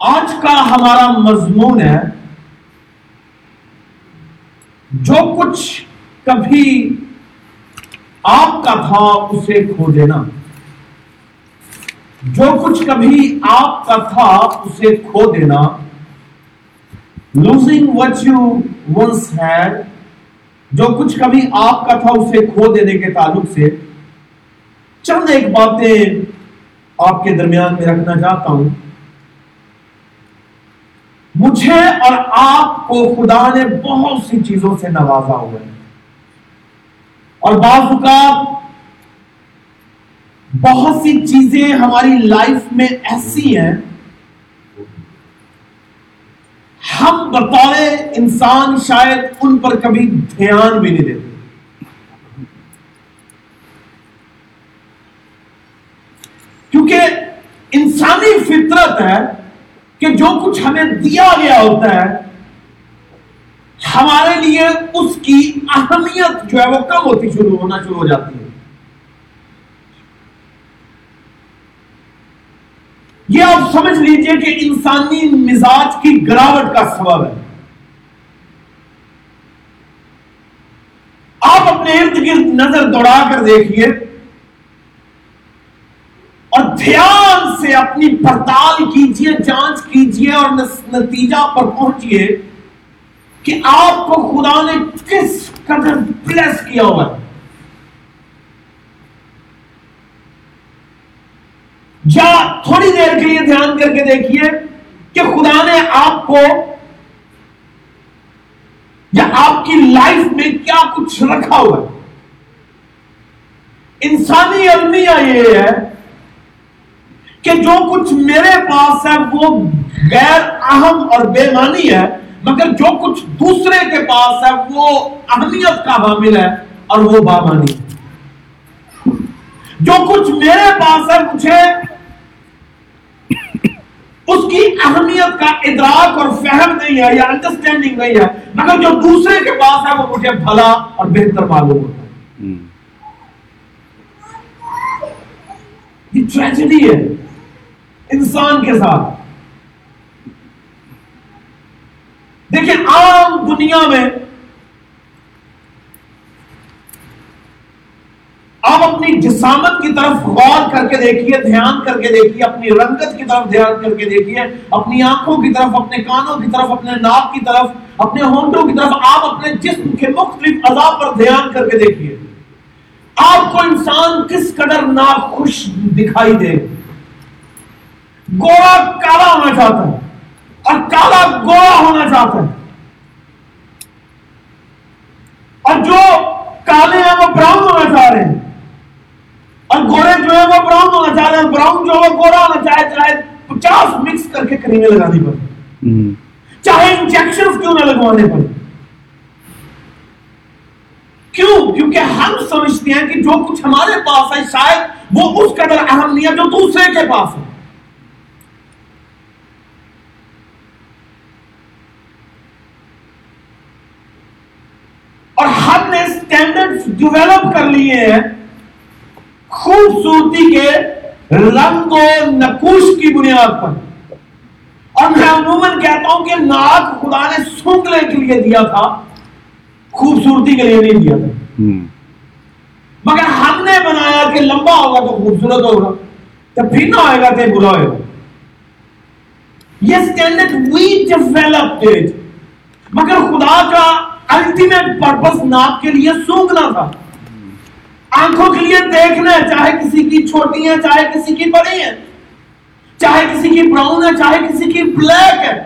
آج کا ہمارا مضمون ہے جو کچھ کبھی آپ کا تھا اسے کھو دینا۔ جو کچھ کبھی آپ کا تھا اسے کھو دینا۔ Losing what you once had جو کچھ کبھی آپ کا تھا اسے کھو دینے کے تعلق سے۔ چند ایک باتیں آپ کے درمیان میں رکھنا چاہتا ہوں۔ مجھے اور آپ کو خدا نے بہت سی چیزوں سے نوازا ہوا ہے۔ اور بعض اوقات بہت سی چیزیں ہماری لائف میں ایسی ہیں، ہم بطور انسان شاید ان پر کبھی دھیان بھی نہیں دیتے۔ کیونکہ انسانی فطرت ہے کہ جو کچھ ہمیں دیا گیا ہوتا ہے، ہمارے لیے اس کی اہمیت جو ہے وہ کم ہوتی شروع ہونا شروع ہو جاتی ہے۔ یہ آپ سمجھ لیجیے کہ انسانی مزاج کی گراوٹ کا سبب ہے۔ آپ اپنے ارد گرد نظر دوڑا کر دیکھیے اور دھیان اپنی پڑتال کیجیے، جانچ کیجیے اور نتیجہ پر پہنچیے کہ آپ کو خدا نے کس قدر بلیس کیا ہوا ہے۔ یا تھوڑی دیر کے لیے دھیان کر کے دیکھیے کہ خدا نے آپ کو یا آپ کی لائف میں کیا کچھ رکھا ہوا ہے۔ انسانی المیہ یہ ہے کہ جو کچھ میرے پاس ہے وہ غیر اہم اور بے معنی ہے مگر جو کچھ دوسرے کے پاس ہے وہ اہمیت کا حامل ہے اور وہ بامانی ہے۔ جو کچھ میرے پاس ہے مجھے اس کی اہمیت کا ادراک اور فہم نہیں ہے یا انڈرسٹینڈنگ نہیں ہے مگر جو دوسرے کے پاس ہے وہ مجھے بھلا اور بہتر معلوم ہوتا ہے۔ یہ ٹریجڈی ہے۔ انسان کے ساتھ۔ دیکھیں، عام دنیا میں آپ اپنی جسامت کی طرف غور کر کے دیکھیے، دھیان کر کے دیکھیے، اپنی رنگت کی طرف دھیان کر کے دیکھیے، اپنی آنکھوں کی طرف، اپنے کانوں کی طرف، اپنے ناک کی طرف، اپنے ہونٹوں کی طرف آپ اپنے جسم کے مختلف عذاب پر دھیان کر کے دیکھیے۔ آپ کو انسان کس قدر ناخوش دکھائی دے۔ گوڑا کالا ہونا چاہتا ہے اور کالا گوڑا ہونا چاہتا ہے۔ اور جو کالے ہیں وہ براؤن ہونا چاہ رہے ہیں۔ اور گوڑے جو ہے وہ براؤن ہونا چاہ رہے ہیں۔ براؤن جو ہے گوڑا ہونا چاہے چاہے پچاس مکس کر کے کریمیں لگانی پڑے چاہے انجیکشن کیوں نہ لگوانے پڑے کیوں؟ کیونکہ ہم سمجھتے ہیں کہ جو کچھ ہمارے پاس ہے شاید وہ اس قدر اہم نہیں ہے جو دوسرے کے پاس ہے اور اسٹینڈرڈ ڈیولپ کر لیے ہیں خوبصورتی کے رنگ و نقوش کی بنیاد پر۔ اور میں عموماً کہتا ہوں کہ ناک خدا نے سنگلے کے لیے دیا تھا خوبصورتی کے لیے نہیں دیا تھا۔ مگر ہم نے بنایا کہ لمبا ہوگا تو خوبصورت ہوگا تو پھر نہ ہوئے گا تو برا ہوگا یہ اسٹینڈرڈ وی ڈیولپڈ مگر خدا کا الٹیمیٹ پرپس ناک کے لیے سونگنا تھا آنکھوں کے لیے دیکھنا ہے چاہے کسی کی چھوٹی ہے چاہے کسی کی بڑی ہے چاہے کسی کی براؤن ہے چاہے کسی کی بلیک ہے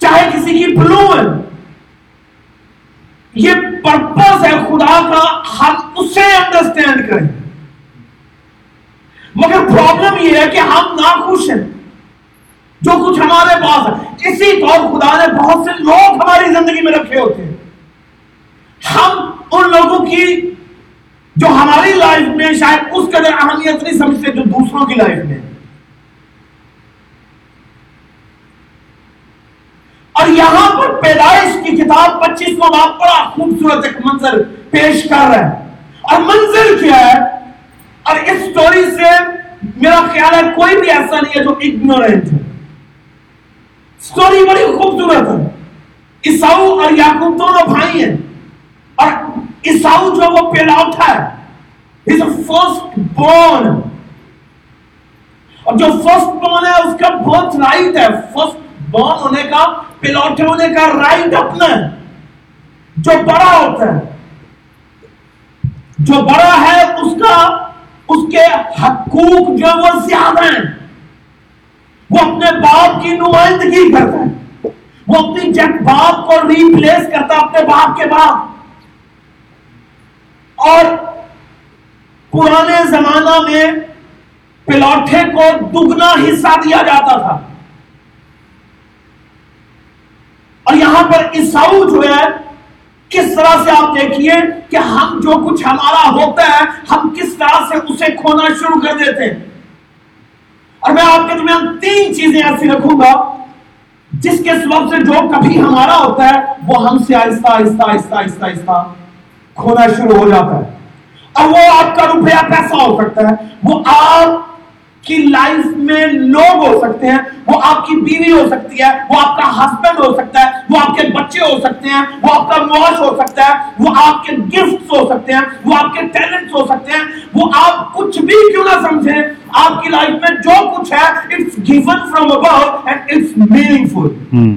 چاہے کسی کی بلو ہے یہ پرپس ہے خدا کا ہم اسے انڈرسٹینڈ کریں مگر پرابلم یہ ہے کہ ہم ناخوش ہیں جو کچھ ہمارے پاس ہے۔ اسی طور خدا نے بہت سے لوگ ہماری زندگی میں رکھے ہوتے ہیں۔ ہم ان لوگوں کی جو ہماری لائف میں شاید اس قدر اہمیت نہیں سمجھتے جو دوسروں کی لائف میں۔ اور یہاں پر پیدائش کی کتاب پچیس کو باپ بڑا خوبصورت ایک منظر پیش کر رہا ہے اور منظر کیا ہے؟ اور اس سٹوری سے میرا خیال ہے کوئی بھی ایسا نہیں ہے جو اگنورینٹ ہے سٹوری بڑی خوبصورت ہے عیساؤ اور یعقوب دونوں بھائی ہیں۔ اور عیساؤ جو وہ پیلاؤٹا ہے۔ فرسٹ بورن اور جو فرسٹ بورن ہے، اس کا بہت رائٹ ہے۔ فرسٹ بورن ہونے کا پلوٹے ہونے کا رائٹ اپنا ہے۔ جو بڑا ہوتا ہے۔ جو بڑا ہے، اس کا، اس کے حقوق جو وہ زیادہ ہیں۔ وہ اپنے باپ کی نمائندگی کرتا ہے۔ وہ اپنی جب باپ کو ریپلیس کرتا ہے اپنے باپ کے باپ اور پرانے زمانہ میں پلاٹھے کو دگنا حصہ دیا جاتا تھا۔ اور یہاں پر عیساؤ جو ہے، کس طرح سے آپ دیکھیے کہ ہم جو کچھ ہمارا ہوتا ہے، ہم کس طرح سے اسے کھونا شروع کر دیتے ہیں۔ اور میں آپ کے درمیان تین چیزیں ایسی رکھوں گا، جس کے سبب سے جو کبھی ہمارا ہوتا ہے، وہ ہم سے آہستہ آہستہ آہستہ آہستہ آہستہ کھونا شروع ہو جاتا ہے۔ اور وہ آپ کا روپیہ پیسہ ہو سکتا ہے، وہ آپ کی لائف میں لوگ ہو سکتے ہیں وہ آپ کی بیوی ہو سکتی ہے وہ آپ کا ہسبینڈ ہو سکتا ہے وہ آپ کے بچے ہو سکتے ہیں وہ آپ کا معاش ہو سکتا ہے وہ آپ کے گفٹ ہو سکتے ہیں وہ آپ کے ٹیلنٹ ہو سکتے ہیں۔ وہ آپ کچھ بھی کیوں نہ سمجھیں آپ کی لائف میں جو کچھ ہے اٹس گیون فرام ابو اینڈ اٹس میننگ فل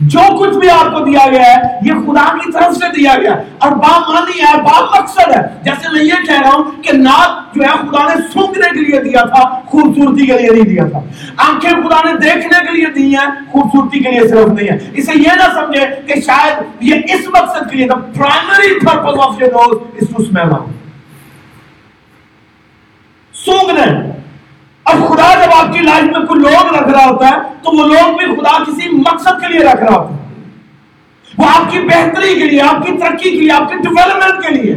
جو کچھ بھی آپ کو دیا گیا ہے یہ خدا کی طرف سے دیا گیا اور بامانی ہے با مقصد ہے۔ جیسے میں یہ کہہ رہا ہوں کہ ناک جو ہے خدا نے سونگنے کے لیے دیا تھا، خوبصورتی کے لیے نہیں دیا تھا۔ آنکھیں خدا نے دیکھنے کے لیے دی ہیں، خوبصورتی کے لیے صرف نہیں ہے اسے یہ نہ سمجھے کہ شاید یہ اس مقصد کے لیے the primary purpose of your nose is to smell out سونگنے اب خدا جب آپ کی لائف میں کوئی لوگ رکھ رہا ہوتا ہے، تو وہ لوگ بھی خدا کسی مقصد کے لیے رکھ رہا ہوتا ہے۔ وہ آپ کی بہتری کے لیے، آپ کی ترقی کے لیے، آپ کی ڈیولپمنٹ کے لیے۔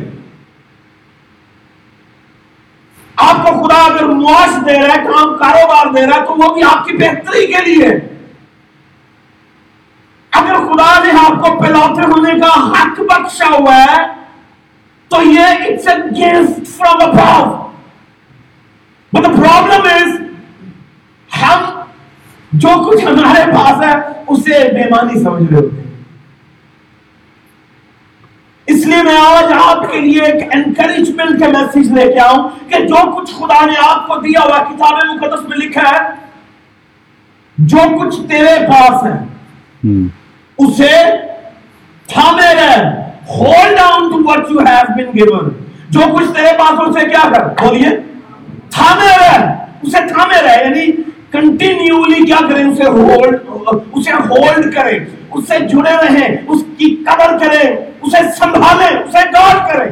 آپ کو خدا اگر معاش دے رہا ہے، کام کاروبار دے رہا ہے، تو وہ بھی آپ کی بہتری کے لیے۔ اگر خدا نے آپ کو پلوتے ہونے کا حق بخشا ہوا ہے، تو یہ اٹس اے گفٹ فرام ابو But the problem is ہم جو کچھ ہمارے پاس ہے، اسے بیمانی سمجھ رہے ہوتے ہیں۔ اس لیے میں آج آپ کے لیے ایک انکریجمنٹ کا میسج لے کے آؤں کہ جو کچھ خدا نے آپ کو دیا ہوا کتاب مقدس میں لکھا ہے جو کچھ تیرے پاس ہے اسے تھامے رہے hold on to what you have been given جو کچھ تیرے پاس اسے کیا کر۔ بولیے۔ تھامے رہے اسے تھامے رہے یعنی کنٹینیولی کیا کریں اسے ہولڈ اسے ہولڈ کریں۔ اس سے جڑے رہیں اس کی قدر کریں۔ اسے سنبھالیں، اسے گارڈ کریں۔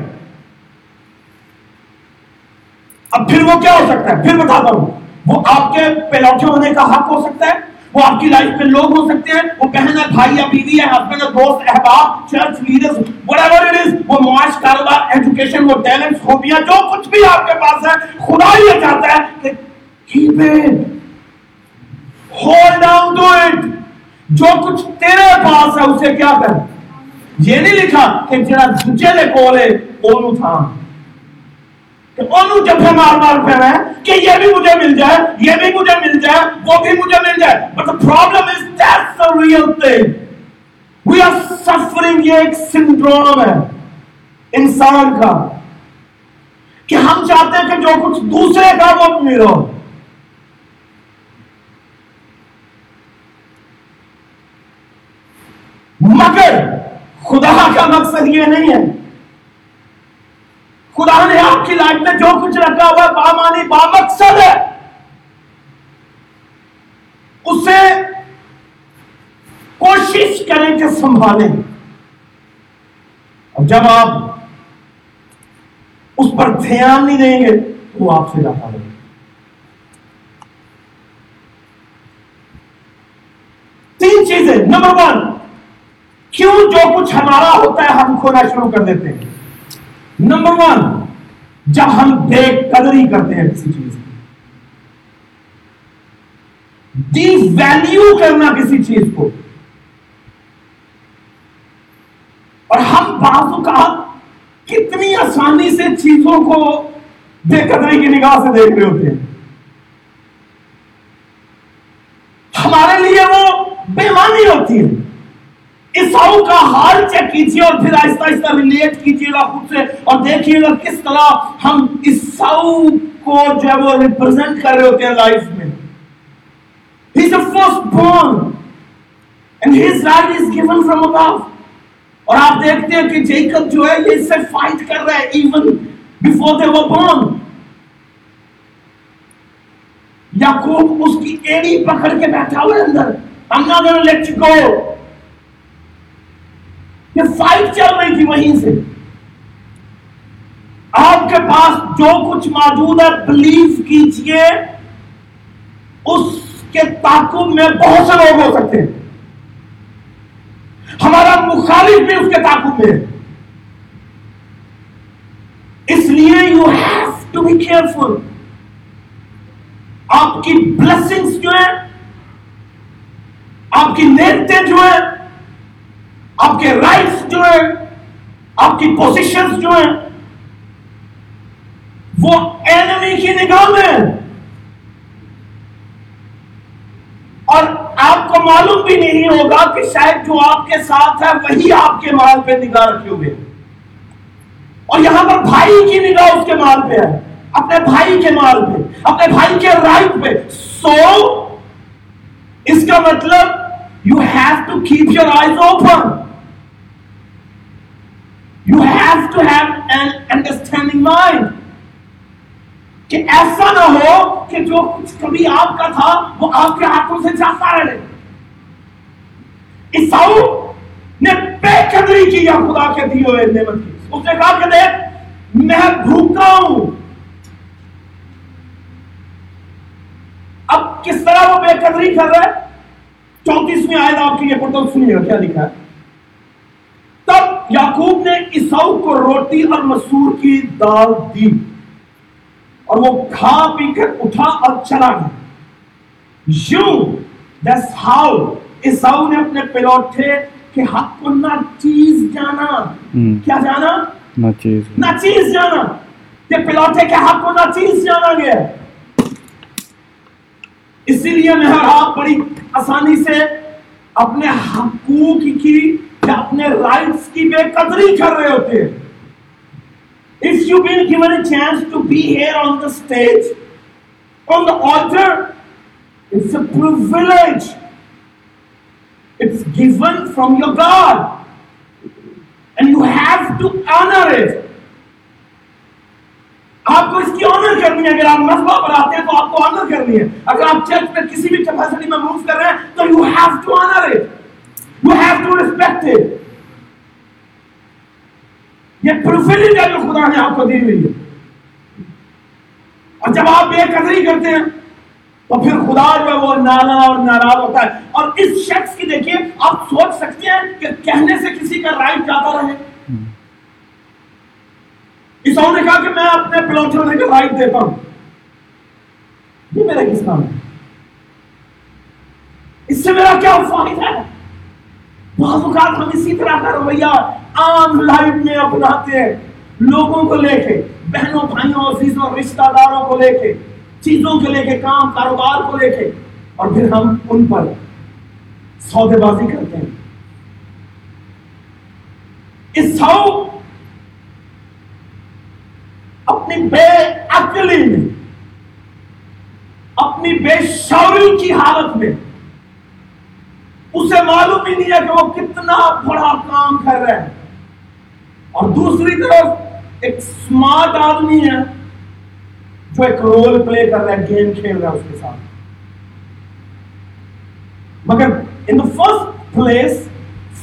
اب پھر وہ کیا ہو سکتا ہے؟ پھر بتاتا ہوں۔ وہ آپ کے پیلوٹے ہونے کا حق ہو سکتا ہے، وہ آپ کی لائف میں لوگ ہو سکتے ہیں، وہ بہن ہے بھائی یا بیوی ہے ہسبینڈ ہے دوست، احباب church leaders whatever it is وہ معاش، کاروبار ایجوکیشن وہ ٹیلنٹس خوبیاں، جو کچھ بھی آپ کے پاس ہے، خدا یہ چاہتا ہے کہ keep it hold down to it جو کچھ تیرے پاس ہے، اسے کیا کر یہ نہیں لکھا کہ جڑا دجے دے کولے اونوں تھا۔ کہ انہوں جب مار مار پہ رہے کہ یہ بھی مجھے مل جائے، یہ بھی مجھے مل جائے، وہ بھی مجھے مل جائے۔ But the problem is that's the real thing. We are suffering یہ ایک سنڈروم ہے انسان کا۔ کہ ہم چاہتے ہیں کہ جو کچھ دوسرے کا وہ اپنی رہو مگر خدا کا مقصد یہ نہیں ہے۔ خدا نے آپ کی لائف میں جو کچھ رکھا ہوا ہے، بامانی، بامقصد ہے۔ اسے کوشش کریں کہ سنبھالیں۔ اور جب آپ اس پر دھیان نہیں دیں گے، تو وہ آپ سے جاتا رہے تین چیزیں۔ نمبر ون کیوں جو کچھ ہمارا ہوتا ہے ہم کھونا شروع کر دیتے ہیں؟ نمبر ون جب ہم بے قدری کرتے ہیں کسی چیز کی ڈی ویلو کرنا کسی چیز کو۔ اور ہم بعض اوقات کتنی آسانی سے چیزوں کو بے قدری کی نگاہ سے دیکھ رہے ہوتے ہیں۔ ہمارے لیے وہ بےمانی ہوتی ہے۔ عیساؤ کا حال چیک کیجیے اور پھر آہستہ آہستہ ریلیٹ کیجیے گا خود سے اور دیکھیے گا کس طرح ہم عیساؤ کو جو ہے وہ ریپرزینٹ کر رہے ہوتے ہیں لائف میں۔ He's the first born and his life is given from above اور آپ دیکھتے ہیں کہ جیکب جو ہے یہ اس سے فائٹ کر رہا ہے ایون بفور دے وہ بورن یعقوب اس کی ایڑی پکڑ کے بیٹھا ہوئے اندر۔ I'm not gonna let you go یہ فائٹ چل رہی تھی وہیں سے۔ آپ کے پاس جو کچھ موجود ہے بلیف کیجیے، اس کے تعقب میں بہت سے لوگ ہو سکتے ہیں۔ ہمارا مخالف بھی اس کے تعقب میں ہے۔ اس لیے you have to be careful آپ کی بلسنگس جو ہیں، آپ کی نیتیں جو ہیں آپ کے رائٹس جو ہیں، آپ کی پوزیشن جو ہیں، وہ اینمی کی نگاہ میں اور آپ کو معلوم بھی نہیں ہوگا کہ شاید جو آپ کے ساتھ ہے وہی آپ کے مال پہ نگاہ رکھے ہوئے اور یہاں پر بھائی کی نگاہ اس کے مال پہ ہے. اپنے بھائی کے مال پہ، اپنے بھائی کے رائٹ پہ. سو اس کا مطلب you have to keep your eyes open you have to have an understanding mind کہ ایسا نہ ہو کہ جو کچھ کبھی آپ کا تھا وہ آپ کے ہاتھوں سے جاتا رہے۔ عیساؤ نے بے قدری کی یا خدا کے دیے ہوئے نعمت کی۔ اس نے کہا کہ دیکھ، میں بھوکا ہوں۔ اب کس طرح وہ بے قدری کر رہا ہے؟ چونتیسویں آیت آپ کی یہ پڑھتا سنیے کیا لکھا ہے؟ تب یعقوب نے عیساؤ کو روٹی اور مسور کی دال دی۔ اور وہ کھا پی کر اٹھا اور چلا گیا۔ یوں دس ہاؤ عیساؤ نے اپنے پلوٹے کے حق کو نہ چیز جانا۔ کیا جانا؟ نہ چیز۔ نہ چیز جانا۔ کہ پلوٹے کے حق کو نہ چیز جانا گیا۔ اسی لیے محراب بڑی آسانی سے اپنے حقوق کی یا اپنے رائٹس کی بے قدری کر رہے ہوتے ہیں If you've been given a chance to be here on the stage, on the altar, it's a privilege. It's given from your God. And you have to honor it. آپ کو اس کی آنر کرنی ہے اگر آپ مسئلہ پر آتے ہیں تو آپ کو آنر کرنی ہے اگر آپ چرچ میں کسی بھی کیپیسٹی میں موو کر رہے ہیں تو you have to honour it you have to respect it یہ پروفیلنگ ہے جو خدا نے آپ کو دی ہوئی ہے۔ اور جب آپ بے قدری کرتے ہیں، تو پھر خدا جو ہے وہ نالا اور ناراض ہوتا ہے۔ اور اس شخص کی دیکھیے، آپ سوچ سکتے ہیں کہ کہنے سے کسی کا رائٹ جاتا رہے۔ عیساؤ نے کہا کہ میں اپنے پلوٹ ہونے کا رائٹ دیتا ہوں۔ یہ میرا کس کام ہے؟ اس سے میرا کیا فائدہ ہے؟ بعض اوقات ہم اسی طرح کا رویہ عام لائف میں اپناتے ہیں۔ لوگوں کو لے کے، بہنوں، بھائیوں، عزیزوں، رشتہ داروں کو لے کے، چیزوں کے لے کے، کام، کاروبار کو لے کے۔ اور پھر ہم ان پر سودے بازی کرتے ہیں۔ اس سو اپنی بے عقلی میں، اپنی بے شعوری کی حالت میں اسے معلوم ہی نہیں ہے کہ وہ کتنا بڑا کام کر رہے ہیں اور دوسری طرف ایک سمارٹ آدمی ہے جو ایک رول پلے کر رہا ہے گیم کھیل رہا ہے اس کے ساتھ۔ مگر in the first place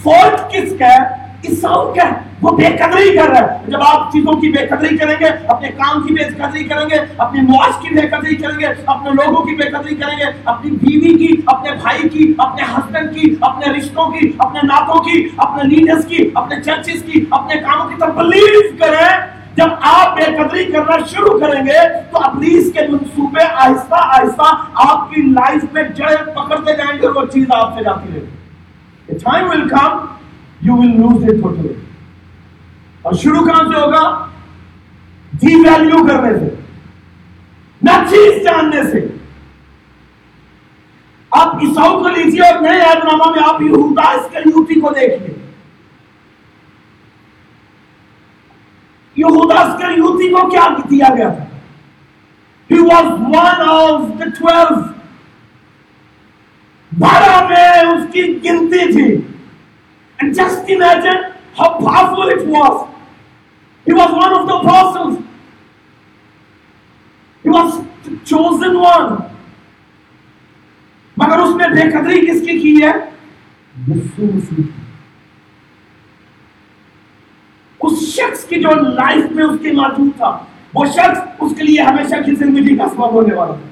fault کس کا ہے؟ عیساؤ کا ہے۔ وہ بے قدری کر رہا ہے جب آپ چیزوں کی بے قدری کریں گے، اپنے کام کی بے قدری کریں گے اپنی معاش کی بے قدری کریں گے، اپنے لوگوں کی بے قدری کریں گے، اپنی بیوی کی، اپنے بھائی کی، اپنے ہسبینڈ کی، اپنے رشتوں کی، اپنے ناتوں کی، اپنے لیڈرز کی، اپنے چرچز کی، اپنے کاموں کی طرف بلیو کریں۔ جب آپ بے قدری کرنا شروع کریں گے، تو ابلیس کے منصوبے آہستہ آہستہ آپ کی لائف میں جڑے پکڑتے جائیں گے اور وہ چیز آپ سے جاتی رہے گی۔ Time will come you will lose it totally اور شروع کہاں سے ہوگا؟ ڈی ویلو کرنے سے۔ نہ چیز جاننے سے۔ آپ عیساؤ کو لیجیے اور نئے عہد نامہ میں آپ یہودا، اس کے یوتی کو دیکھیے یہودا، اس کے یوتی کو کیا دیا گیا تھا؟ He was one of the twelve بارہ میں اس کی گنتی تھی۔ And just imagine how powerful it. He was one of the apostles. He was the chosen one. مگر اس نے بے قدری کس کی کی ہے؟ اس شخص کی جو لائف میں اس کے موجود تھا۔ وہ شخص اس کے لیے ہمیشہ کی زندگی کا سبب ہونے والا تھا۔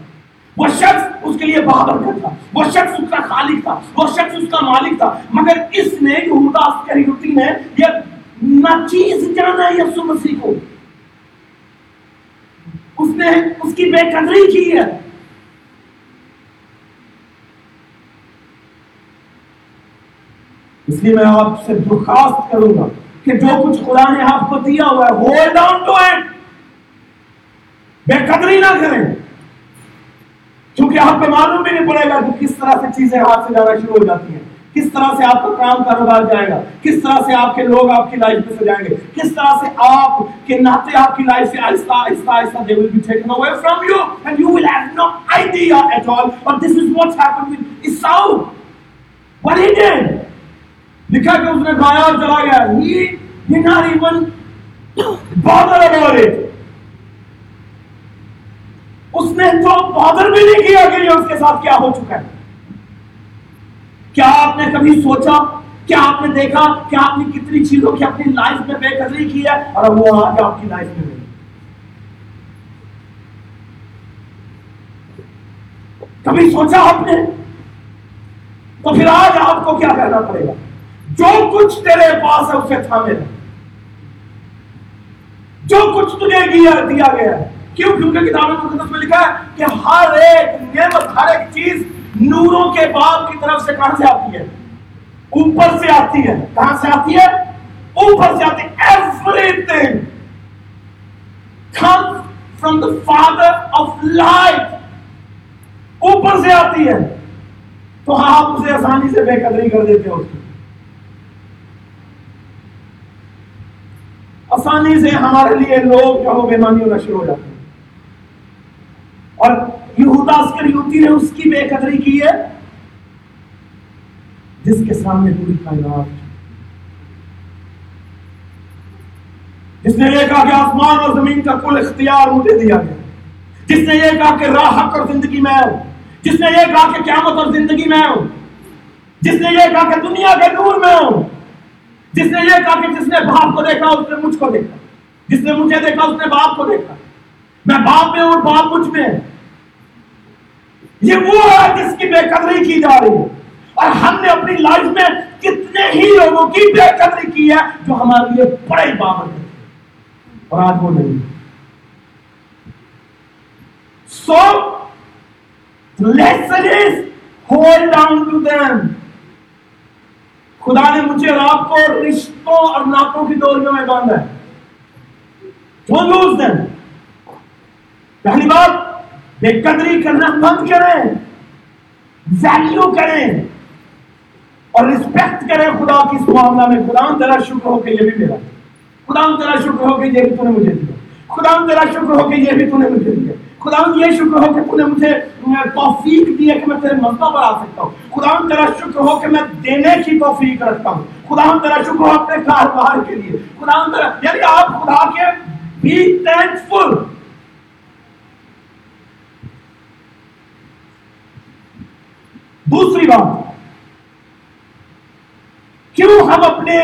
وہ شخص اس کے لیے بہادر تھا۔ وہ شخص اس کا خالق تھا۔ وہ شخص اس کا مالک تھا۔ مگر اس نے یہودا اسکریوتی نے یہ نہ چیز جانا ہے یسوع مسیح کو۔ اس نے اس کی بے قدری کی ہے۔ اس لیے میں آپ سے درخواست کروں گا کہ جو کچھ خدا نے آپ کو دیا ہوا ہے ہولڈ آن ٹو اٹ بے قدری نہ کریں۔ کیونکہ آپ کو معلوم بھی نہیں پڑے گا کہ کس طرح سے چیزیں ہاتھ سے جانا شروع ہو جاتی ہیں۔ کس طرح سے آپ کا کام کاروبار جائے گا؟ کس طرح سے آپ کے لوگ آپ کی لائف میں سے جائیں گے؟ کس طرح سے آپ کے ناطے آپ کی لائف سے آہستہ آہستہ آہستہ they will be taken away from you and you will have no idea at all but this is what's happened with Esau. What he did. لکھا کہ اس نے گایا اور چلا گیا he did not even bother about it. اس نے تو bother بھی نہیں کیا کہ یہ اس کے ساتھ کیا ہو چکا ہے کیا آپ نے کبھی سوچا؟ کیا آپ نے دیکھا؟ کہ آپ نے کتنی چیزوں کی اپنی لائف میں بے قدری کی ہے اور اب وہ آج آپ کی لائف میں کبھی سوچا آپ نے؟ تو پھر آج آپ کو کیا کرنا پڑے گا؟ جو کچھ تیرے پاس ہے اسے تھامے رہے جو کچھ تجھے دیا گیا ہے، کیوں؟ کیونکہ کتاب مقدس میں لکھا ہے کہ ہر ایک نعمت، ہر ایک چیز نوروں کے باپ کی طرف سے کہاں سے آتی ہے؟ اوپر سے آتی ہے۔ کہاں سے آتی ہے؟ اوپر سے آتی ہے۔ Everything comes from the father of life اوپر سے آتی ہے۔ تو آپ اسے آسانی سے بے قدری کر دیتے ہو آسانی سے ہمارے لیے لوگ جو ہو بیمانی ہونا شروع ہو جاتے ہیں۔ اور یہودا اسکریوتی نے اس کی بے قدری کی ہے، جس کے سامنے پوری کائنات جس نے یہ کہا کہ آسمان اور زمین کا کل اختیار مجھے دیا گیا۔ جس نے یہ کہا کہ راہ حق اور زندگی میں ہوں جس نے یہ کہا کہ قیامت اور زندگی میں ہوں جس نے یہ کہا کہ دنیا کے نور میں ہوں جس نے یہ کہا کہ جس نے باپ کو دیکھا، اس نے مجھ کو دیکھا۔ جس نے مجھے دیکھا، اس نے باپ کو دیکھا۔ میں باپ میں ہوں اور باپ مجھ میں ہے۔ یہ وہ ہے جس کی بے قدری کی جا رہی ہے۔ اور ہم نے اپنی لائف میں کتنے ہی لوگوں کی بے قدری کی ہے جو ہمارے لیے بڑے بابر ہیں۔ اور آج وہ نہیں۔ So lesson is hold down to them خدا نے مجھے اور آپ کو رشتوں اور ناپوں کی دوریوں میں باندھا ہے۔ Don't lose them. پہلی بات بے قدری کرنا بند کریں ویلیو کریں اور رسپیکٹ کریں خدا کی اس معاملہ میں۔ خدا تیرا شکر ہو کہ یہ بھی میرا۔ خدا تیرا شکر ہو کہ یہ بھی تو نے مجھے دیا۔ خدا تیرا شکر ہو کہ یہ بھی تو نے مجھے دیا۔ خدا یہ شکر ہو کہ تو نے مجھے توفیق دی ہے کہ میں تیرے مسئلہ پر آ سکتا ہوں۔ خدا تیرا شکر ہو کہ میں دینے کی توفیق رکھتا ہوں۔ خدا تیرا شکر ہو اپنے کاروبار کے لیے۔ خدا تیرا یعنی آپ خدا کے بی تھینکفل دوسری بات کیوں ہم اپنے